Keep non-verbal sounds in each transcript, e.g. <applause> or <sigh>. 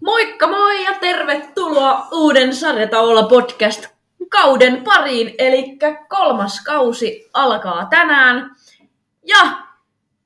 Moikka moi ja tervetuloa uuden Sarjataolla podcast kauden pariin, eli kolmas kausi alkaa tänään. Ja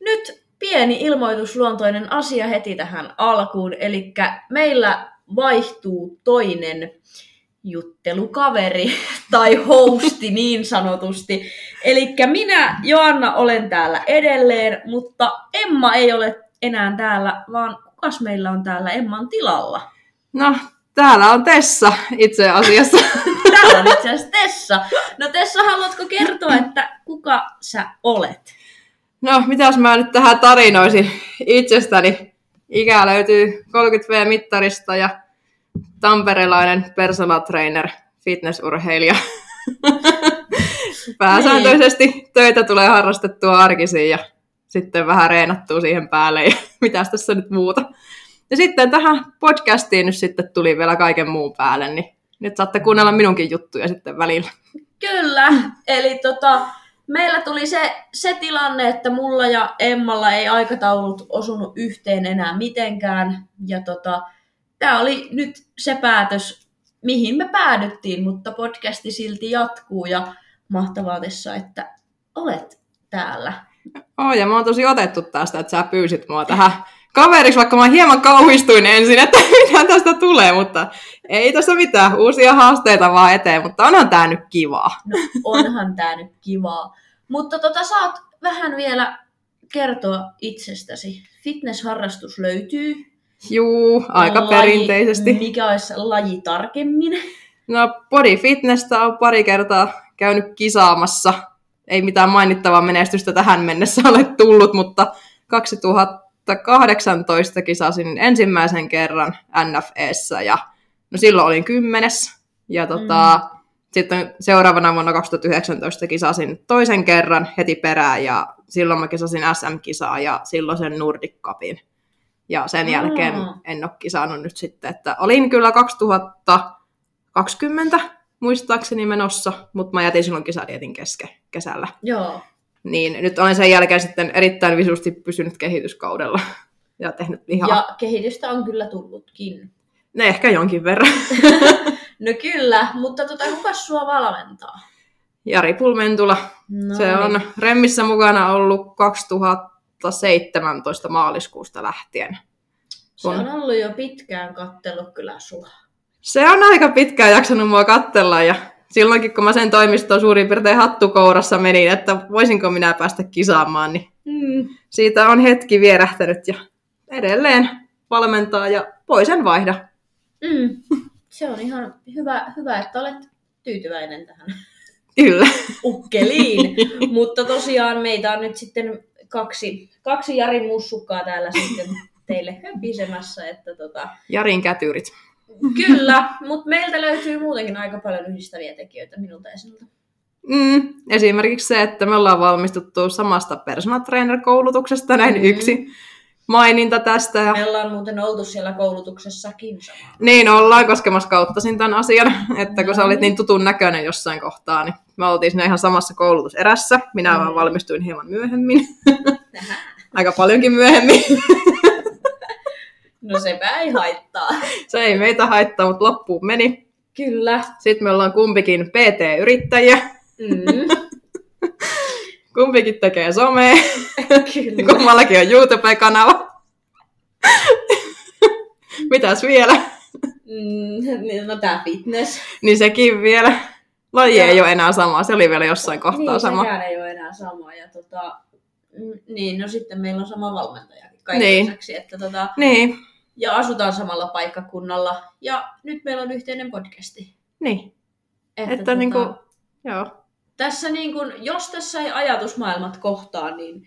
nyt pieni ilmoitusluontoinen asia heti tähän alkuun, eli meillä vaihtuu toinen juttelukaveri <laughs> tai hosti niin sanotusti. Eli minä, Joanna, olen täällä edelleen, mutta Emma ei ole enää täällä, vaan kukas meillä on täällä Emman tilalla? No, täällä on Tessa itse asiassa. <laughs> täällä on itse asiassa Tessa. No Tessa, haluatko kertoa, että kuka sä olet? No, mitäs mä nyt tähän tarinoisin itsestäni. Ikä löytyy 30V-mittarista ja tamperelainen personal trainer, fitnessurheilija. <laughs> Pääsääntöisesti niin. töitä tulee harrastettua arkisin ja sitten vähän reenattua siihen päälle ja <laughs> mitäs tässä nyt muuta. Ja sitten tähän podcastiin nyt sitten tuli vielä kaiken muun päälle, niin nyt saatte kuunnella minunkin juttuja sitten välillä. Kyllä, eli tota, meillä tuli se, se tilanne, että mulla ja Emmalla ei aikataulut osunut yhteen enää mitenkään. Ja tota, tämä oli nyt se päätös, mihin me päädyttiin, mutta podcasti silti jatkuu ja mahtavaa tässä, että olet täällä. Oh, ja mä oon tosi otettu tästä, että sä pyysit mua tähän kaveriksi, vaikka mä hieman kauhistuin ensin, että <laughs> mitä tästä tulee, mutta ei tässä mitään, uusia haasteita vaan eteen, mutta onhan tää nyt kivaa. No, onhan tää nyt kivaa. Mutta tota, saat vähän vielä kertoa itsestäsi. Fitnessharrastus löytyy. Juu, aika laji, perinteisesti. Mikä olisi laji tarkemmin? No, body fitnessä on pari kertaa käynyt kisaamassa. Ei mitään mainittavaa menestystä tähän mennessä ole tullut, mutta 2018 kisasin ensimmäisen kerran NFEssä ja no silloin olin kymmenes. Ja tota, mm. sitten seuraavana vuonna 2019 kisasin toisen kerran heti perään ja silloin mä kisasin SM-kisaa ja silloin sen Nordic Cupin. Ja sen jälkeen en ole kisannut nyt sitten, että olin kyllä 2020 muistaakseni menossa, mutta mä jätin silloin kisadietin kesken kesällä. Joo. Niin nyt olen sen jälkeen sitten erittäin visusti pysynyt kehityskaudella <laughs> ja tehnyt ihan... Ja kehitystä on kyllä tullutkin. Ne ehkä jonkin verran. <laughs> no kyllä, mutta tota, kuka sua valmentaa? Jari Pulmentula. No Se niin. on Remmissä mukana ollut 2017 maaliskuusta lähtien. Se on ollut jo pitkään kattellut kyllä sua. Se on aika pitkään jaksanut mua kattella ja silloinkin kun mä sen toimistoon suurin piirtein hattukourassa menin, että voisinko minä päästä kisaamaan, niin mm. siitä on hetki vierähtänyt ja edelleen valmentaa ja poisen vaihda. Mm. Se on ihan hyvä, hyvä, että olet tyytyväinen tähän. Kyllä. Ukkeliin. <laughs> Mutta tosiaan meitä on nyt sitten kaksi, kaksi Jarin mussukkaa täällä sitten teille höpisemässä. Että tota... Jarin kätyrit. Kyllä, mutta meiltä löytyy muutenkin aika paljon yhdistäviä tekijöitä minulta ja sinulta. Mm, esimerkiksi se, että me ollaan valmistuttu samasta personal trainer-koulutuksesta, näin mm. yksi maininta tästä. Ja... Me ollaan muuten oltu siellä koulutuksessakin samaa. Niin ollaan, koska mä skauttasin tämän asian, että kun no. sä olit niin tutun näköinen jossain kohtaa, niin me oltiin siinä ihan samassa koulutuserässä. Minä mm. vaan valmistuin hieman myöhemmin. <laughs> Aika paljonkin myöhemmin. <laughs> No se ei haittaa. Se ei meitä haittaa, mutta loppuun meni. Kyllä. Sitten me ollaan kumpikin PT-yrittäjiä. Mm. <laughs> kumpikin tekee somea. Kyllä. <laughs> Kummallakin on YouTube-kanava. <laughs> Mitäs vielä? Mm, no tää fitness. Niin sekin vielä. Laji ja... ei ole enää sama, se oli vielä jossain kohtaa niin, sama. Niin, ei ole enää sama. Ja tota, mm, niin, no sitten meillä on sama valmentaja kaiken niin. lisäksi. Että tota, niin ja asutaan samalla paikkakunnalla. Ja nyt meillä on yhteinen podcasti. Niin. Että, että tota, niin kuin, joo. Tässä niin kuin, jos tässä ei ajatusmaailmat kohtaa, niin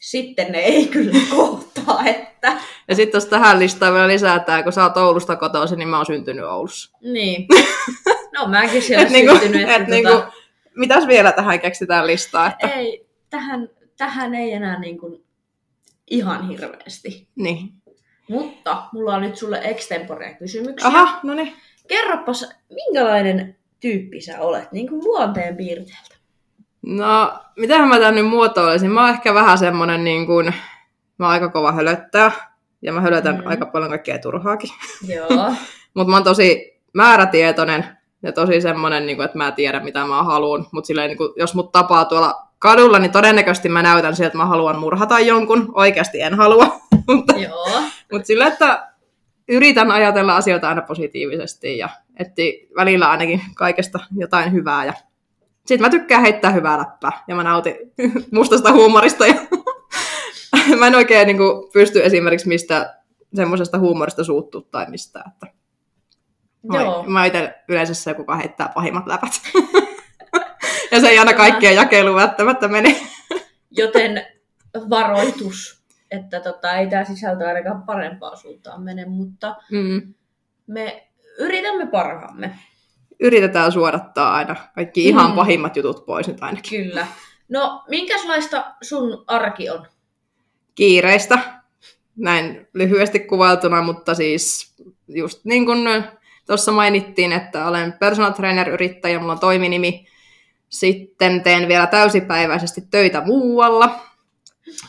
sitten ne ei kyllä <laughs> kohtaa. Että... Ja sitten jos tähän listaan vielä lisätään, kun sä oot Oulusta kotoisin, niin mä oon syntynyt Oulussa. Niin. <laughs> No mäkin siellä et niinku- syntynyt. Niinku, että et tota... niinku, mitäs vielä tähän keksitään listaa? Että... Ei, tähän, tähän ei enää niin kuin ihan hirveästi. Niin. Mutta mulla on nyt sulle extemporea kysymyksiä. Aha, no niin. Kerropas, minkälainen tyyppi sä olet, niin kuin luonteen piirteeltä? No, mitähän mä tän nyt muotoilisin? Mä oon ehkä vähän semmonen niin kuin, mä oon aika kova hölöttäjä. ja mä hölötän Mm. aika paljon kaikkea turhaakin. Joo. <laughs> Mutta mä oon tosi määrätietoinen ja tosi semmonen, niin että mä tiedän, mitä mä haluan. Mutta niin kuin, jos mut tapaa tuolla kadulla, niin todennäköisesti mä näytän siltä, että mä haluan murhata jonkun. Oikeasti en halua. Mutta, Joo. mutta sillä, että yritän ajatella asioita aina positiivisesti ja etti välillä ainakin kaikesta jotain hyvää. Ja sitten mä tykkään heittää hyvää läppää ja mä nautin <laughs> mustasta huumorista. Ja <laughs> mä en oikein niin kuin, pysty esimerkiksi mistä semmoisesta huumorista suuttua tai mistään. Että Mä, Joo. mä itse yleensä se, kuka heittää pahimmat läpät. <laughs> ja se ei aina kaikkien jakeluun välttämättä mene. Joten varoitus, että tota, ei tämä sisältö ainakaan parempaan suuntaan mene, mutta Mm. me yritämme parhaamme. Yritetään suodattaa aina kaikki ihan Mm. pahimmat jutut pois nyt ainakin. Kyllä. No, minkälaista sun arki on? Kiireistä, näin lyhyesti kuvailtuna, mutta siis just niin kuin tuossa mainittiin, että olen personal trainer-yrittäjä, mulla on toiminimi. Sitten teen vielä täysipäiväisesti töitä muualla.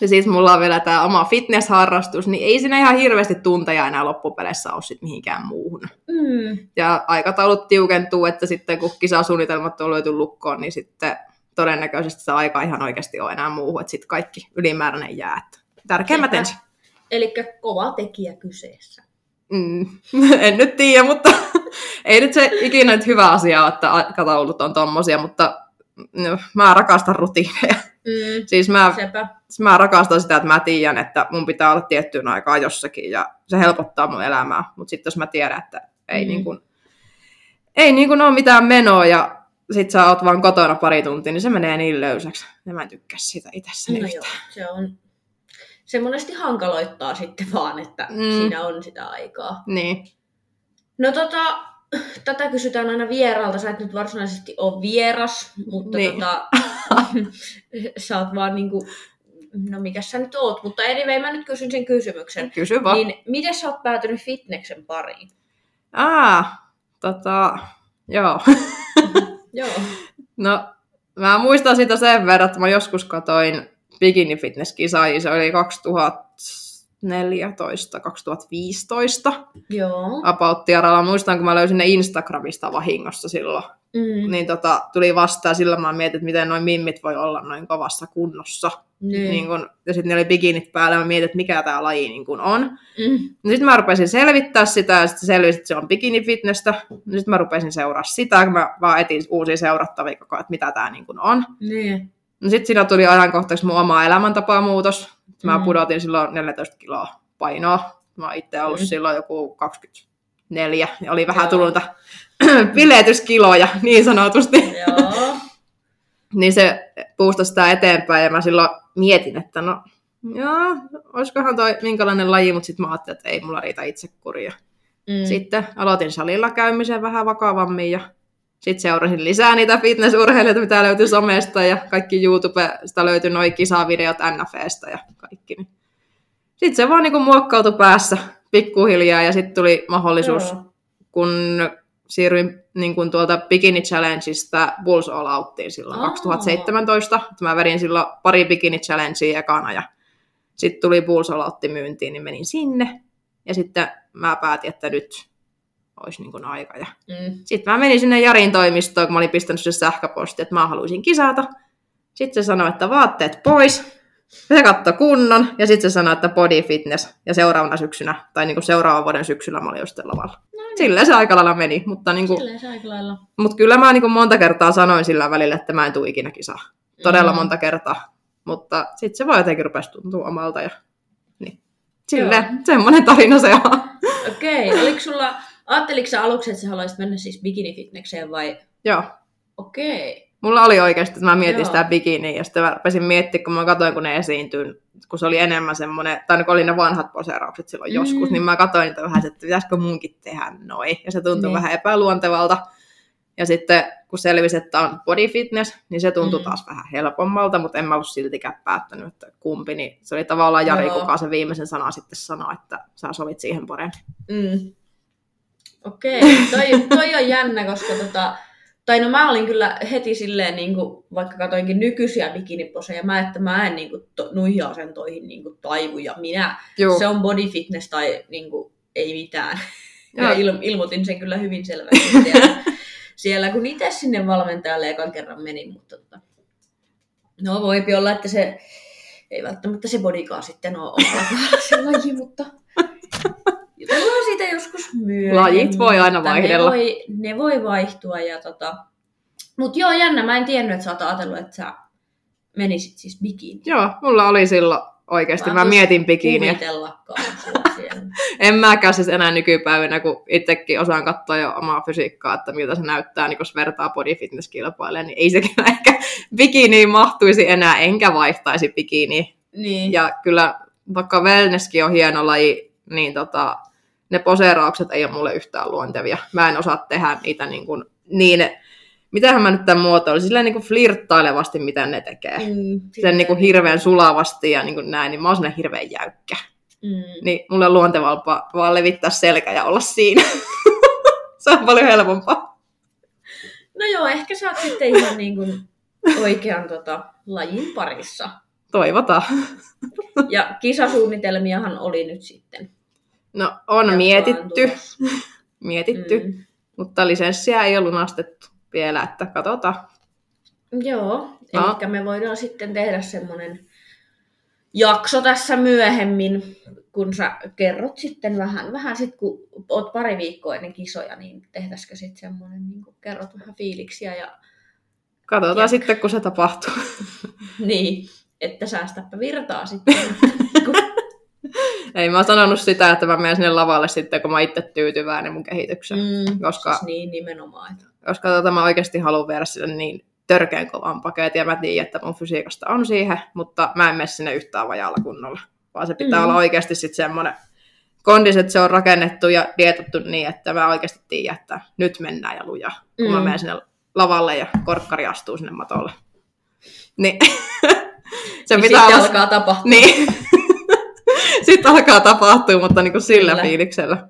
Ja siis mulla on vielä tämä oma fitness-harrastus, niin ei siinä ihan hirveästi tunteja enää loppupeleissä ole sit mihinkään muuhun. Mm. Ja aikataulut tiukentuu, että sitten kun kisasuunnitelmat on löyty lukkoon, niin sitten todennäköisesti se aika ihan oikeasti ole enää muuhun, että sitten kaikki ylimääräinen jää. Tärkeimmät ensin. Eli kova tekijä kyseessä. Mm. <laughs> en nyt tiedä, mutta <laughs> ei nyt se ikinä nyt hyvä asia että aikataulut on tommosia, mutta no, mä rakastan rutiineja. Mm. <laughs> Siis mä, Sepä. mä rakastan sitä, että mä tiedän, että mun pitää olla tiettyyn aikaan jossakin ja se helpottaa mun elämää. Mutta sitten jos mä tiedän, että ei, Mm. niin kuin, ei niin kuin ole mitään menoa ja sit sä oot vaan kotona pari tuntia, niin se menee niin löysäksi. Ja mä en tykkää siitä itsessäni No joo, se on... Se monesti hankaloittaa sitten vaan, että mm. siinä on sitä aikaa. Niin. No tota, tätä kysytään aina vieraalta. Sä et nyt varsinaisesti ole vieras, mutta Niin. tota, <laughs> sä oot vaan niinku, no mikä sä nyt oot, mutta anyway, mä nyt kysyn sen kysymyksen. Kysy vaan. Niin miten sä oot päätynyt fitneksen pariin? Aa, tota, joo. <laughs> Joo. No, mä muistan sitä sen verran, että mä joskus katoin Bikini Fitness kisai, se oli 2014, 2015 Joo. about tiaralla. Muistan, kun mä löysin ne Instagramista vahingossa silloin. Mm. Niin tota, tuli vastaan, silloin mä mietin, että miten noin mimmit voi olla noin kovassa kunnossa. Niin. Niin kun, ja sitten ne oli bikinit päällä, ja mä mietin, että mikä tämä laji niin kun on. Mm. No sitten mä rupesin selvittää sitä, ja sitten selvisi, että se on bikinifitnessä. No sitten mä rupesin seuraa sitä, kun mä vaan etin uusia seurattavia koko ajan, että mitä tämä niin on. Niin. No sitten siinä tuli ajankohtaisesti mun oma elämäntapamuutos. Mä Mm. pudotin silloin 14 kiloa painoa. Mä itse ollut Mm. silloin joku 24 ja oli vähän Joo. tullut niitä <clears throat> pileetyskiloja niin sanotusti. Joo. <laughs> niin se puustasi sitä eteenpäin ja mä silloin mietin, että no joo, olisikohan toi minkälainen laji, mutta sitten mä ajattelin, että ei mulla riitä itsekuria. Mm. Sitten aloitin salilla käymisen vähän vakavammin ja sitten seurasin lisää niitä fitnessurheilijoita, mitä löytyi somesta ja kaikki YouTubesta löytyi noin kisavideot NFEstä ja kaikki. Niin. Sitten se vaan niinku muokkautui päässä pikkuhiljaa ja sitten tuli mahdollisuus, Joo. kun siirryin niin kuin tuolta Bikini Challengeista Bulls All Outtiin silloin Aa. 2017. Että Mä vedin silloin pari Bikini Challengea ekana ja sitten tuli Bulls All Outti myyntiin, niin menin sinne. Ja sitten mä päätin, että nyt olisi niin aika. Ja Mm. sitten mä menin sinne Jarin toimistoon, kun mä olin pistänyt se sähköposti, että mä haluaisin kisata. Sitten se sanoi, että vaatteet pois. Se katsoi kunnon ja sitten se sanoi, että body fitness. Ja seuraavana syksynä, tai niin kuin seuraavan vuoden syksyllä mä olin jo sitten lavalla. No niin. Silleen se aika lailla meni, mutta, niin kuin, Silleen se aika lailla. mutta kyllä mä niin kuin monta kertaa sanoin sillä välillä, että mä en tule ikinä kisaa. Todella Mm. monta kertaa. Mutta sitten se vaan jotenkin rupesi tuntua omalta. Ja, niin. Silleen, Joo. semmoinen tarina se on. Okei, oliko sulla, ajatteliko sä aluksi, että sä haluaisit mennä siis bikinifitnekseen vai? Joo. Okei. Mulla oli oikeasti, että mä mietin Joo. sitä bikiniä ja sitten mä rupesin miettimään, kun mä katsoin, kun ne esiintyy, kun se oli enemmän semmoinen, tai kun oli ne vanhat poseeraukset silloin Mm. joskus, niin mä katsoin niitä vähän, että pitäisikö munkin tehdä noin. Ja se tuntui Niin. vähän epäluontevalta. Ja sitten kun selvisi, että on body fitness, niin se tuntui Mm. mm. taas vähän helpommalta, mutta en mä ollut siltikään päättänyt, että kumpi. Niin se oli tavallaan Jari, Joo. kuka se viimeisen sana sitten sanoi, että sä sovit siihen paremmin. Mm. Okei, toi, toi on jännä, koska tota, tai no mä olin kyllä heti silleen, niin kuin, vaikka katoinkin nykyisiä bikiniposeja, mä, että mä en niin kuin, to, nuihin asentoihin niin kuin, taivu, ja minä, Joo. se on body fitness tai niin kuin, ei mitään. Joo. Ja il, ilmoitin sen kyllä hyvin selvästi siellä, siellä kun itse sinne valmentajalle ekan kerran menin, mutta tota, no voipi olla, että se ei välttämättä se bodykaan sitten ole se laji, mutta jutellaan siitä joskus myöhemmin. Lajit voi aina vaihdella. Ne voi, ne voi vaihtua. Ja tota... Mutta joo, jännä. Mä en tiennyt, että sä oot ajatellut, että sä menisit siis bikiniin. Joo, mulla oli silloin oikeasti, mä Mä mietin bikiniä. <laughs> En mäkään siis enää nykypäivänä, kun itsekin osaan katsoa jo omaa fysiikkaa, että miltä se näyttää, niin kun vertaa body fitness kilpailee, niin ei se kyllä <laughs> ehkä bikiniin mahtuisi enää, enkä vaihtaisi bikiniin. Niin. Ja kyllä vaikka wellnesskin on hieno laji, niin tota, ne poseeraukset ei ole mulle yhtään luontevia. Mä en osaa tehdä niitä niin, kuin, niin mitähän mä nyt tämän muotoilisin, silleen niin kuin flirttailevasti, mitä ne tekee. Mm, Sen niin kuin hirveän sulavasti ja niin kuin näin, niin mä oon hirveän jäykkä. Mm. Niin mulle on luontevampaa vaan levittää selkä ja olla siinä. <laughs> se on paljon helpompaa. No joo, ehkä sä oot sitten ihan niin kuin oikean tota, lajin parissa. Toivotaan. Ja kisasuunnitelmiahan oli nyt sitten. No on mietitty, <laughs> mietitty, Mm. mutta lisenssiä ei ole lunastettu vielä, että katsotaan. Joo, No. eli me voidaan sitten tehdä semmoinen jakso tässä myöhemmin, kun sä kerrot sitten vähän, vähän sit kun oot pari viikkoa ennen kisoja, niin tehtäisikö sitten semmoinen, niin kun kerrot vähän fiiliksiä ja Katsotaan Ja- sitten, kun se tapahtuu. <laughs> niin, että säästäpä virtaa sitten. kun- <laughs> Ei mä oon sanonut sitä, että mä menen sinne lavalle sitten, kun mä itse tyytyväinen mun kehitykseen. mm, Koska- siis niin nimenomaan. Että. Koska tota, mä oikeasti haluan viedä sille niin törkeän kovan paketin, ja mä tiedän, että mun fysiikasta on siihen, mutta mä en mene sinne yhtään vajaalla kunnolla. Vaan se pitää Mm. olla oikeasti sitten semmoinen kondis, että se on rakennettu ja dietattu niin, että mä oikeasti tiedän, että nyt mennään ja lujaa. Kun mm. mä menen sinne lavalle ja korkkari astuu sinne matolle. Niin <laughs> se Niin pitää olla... alkaa tapahtua. Niin. <laughs> Sitten alkaa tapahtua, mutta niin kuin sillä Kyllä. fiiliksellä.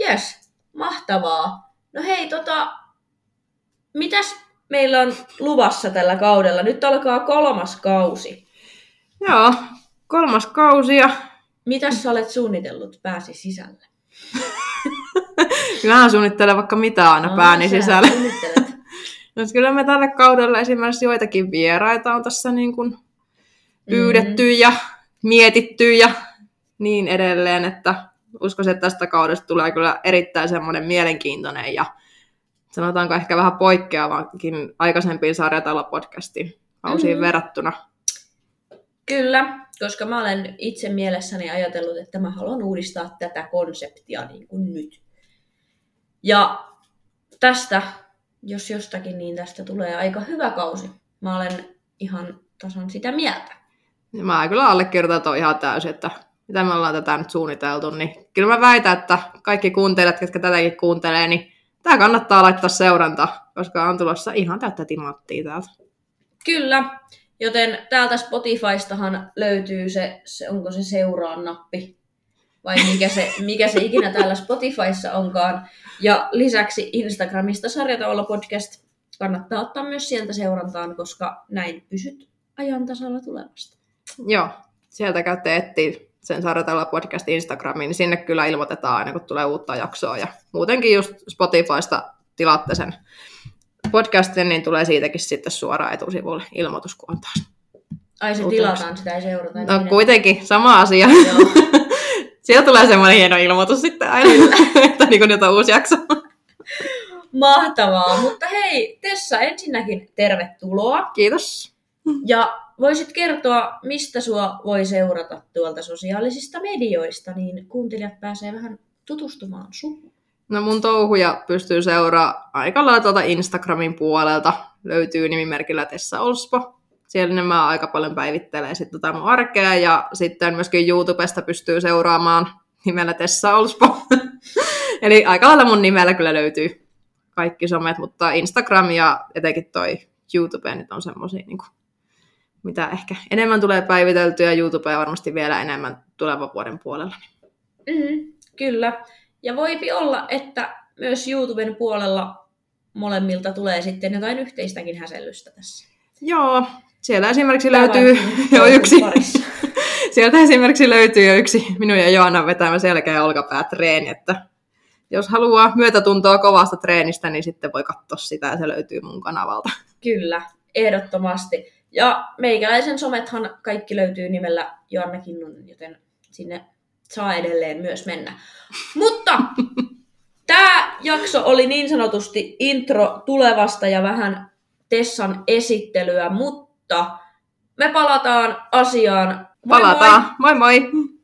Yes, mahtavaa. No hei, tota, mitäs meillä on luvassa tällä kaudella? Nyt alkaa kolmas kausi. Joo, kolmas kausi ja Mitäs sä olet suunnitellut pääsi sisälle? <laughs> Kyllähän suunnittelen vaikka mitä aina Aa, pääni sä sisällä. <laughs> No, kyllä me tällä kaudella esimerkiksi joitakin vieraita on tässä niin kuin pyydetty Mm. ja mietitty ja niin edelleen, että uskoisin, että tästä kaudesta tulee kyllä erittäin semmoinen mielenkiintoinen ja sanotaanko ehkä vähän poikkeavankin aikaisempiin sarjatalo-podcastiin kausiin Mhm. verrattuna. Kyllä, koska mä olen itse mielessäni ajatellut, että mä haluan uudistaa tätä konseptia niin kuin nyt. Ja tästä, jos jostakin, niin tästä tulee aika hyvä kausi. Mä olen ihan tasan sitä mieltä. Ja mä kyllä allekirjoitan ihan täysin, että mitä me ollaan tätä nyt suunniteltu, niin kyllä mä väitän, että kaikki kuuntelijat, ketkä tätäkin kuuntelee, niin tämä kannattaa laittaa seuranta, koska on tulossa ihan täyttä timanttia täältä. Kyllä, joten täältä Spotifystahan löytyy se, se onko se seuraan nappi, vai mikä se, mikä se ikinä täällä Spotifyssa onkaan. Ja lisäksi Instagramista sarjataolla podcast kannattaa ottaa myös sieltä seurantaan, koska näin pysyt ajan tasalla tulevasta. Joo, sieltä käytte etsiä sen Sarjatella podcast Instagramiin, niin sinne kyllä ilmoitetaan aina, kun tulee uutta jaksoa. Ja muutenkin just Spotifysta tilaatte sen podcastin, niin tulee siitäkin sitten suoraan etusivulle ilmoitus, kun on taas. Ai se tilataan, sitä ei seurata. No Minä- kuitenkin, sama asia. <laughs> Sieltä tulee semmoinen hieno ilmoitus sitten aina, <laughs> että niin nyt on uusi jakso. Mahtavaa, mutta hei Tessa, ensinnäkin tervetuloa. Kiitos. Ja voisit kertoa, mistä sua voi seurata tuolta sosiaalisista medioista, niin kuuntelijat pääsee vähän tutustumaan suhun. No mun touhuja pystyy seuraamaan aika lailla tuolta Instagramin puolelta. Löytyy nimimerkillä Tessa Olspo. Siellä ne mä aika paljon päivittelee sitten tota mun arkea ja sitten myöskin YouTubesta pystyy seuraamaan nimellä Tessa Olspo. <laughs> Eli aika lailla mun nimellä kyllä löytyy kaikki somet, mutta Instagram ja etenkin toi YouTube nyt on semmosia, niin mitä ehkä enemmän tulee päiviteltyä, YouTubea varmasti vielä enemmän tulevan vuoden puolella. Mm, kyllä. Ja voipi olla, että myös YouTuben puolella molemmilta tulee sitten jotain yhteistäkin häsellystä tässä. Joo, siellä esimerkiksi Tämän löytyy <laughs> jo yksi, parissa. <laughs> sieltä esimerkiksi löytyy jo yksi minun ja Joanan vetämä selkä- ja olkapäätreeni, että jos haluaa myötätuntoa kovasta treenistä, niin sitten voi katsoa sitä ja se löytyy mun kanavalta. Kyllä, ehdottomasti. Ja meikäläisen somethan kaikki löytyy nimellä Joanna Kinnunen, joten sinne saa edelleen myös mennä. Mutta <laughs> tämä jakso oli niin sanotusti intro tulevasta ja vähän Tessan esittelyä, mutta me palataan asiaan. Moi moi! Palataan. Moi moi!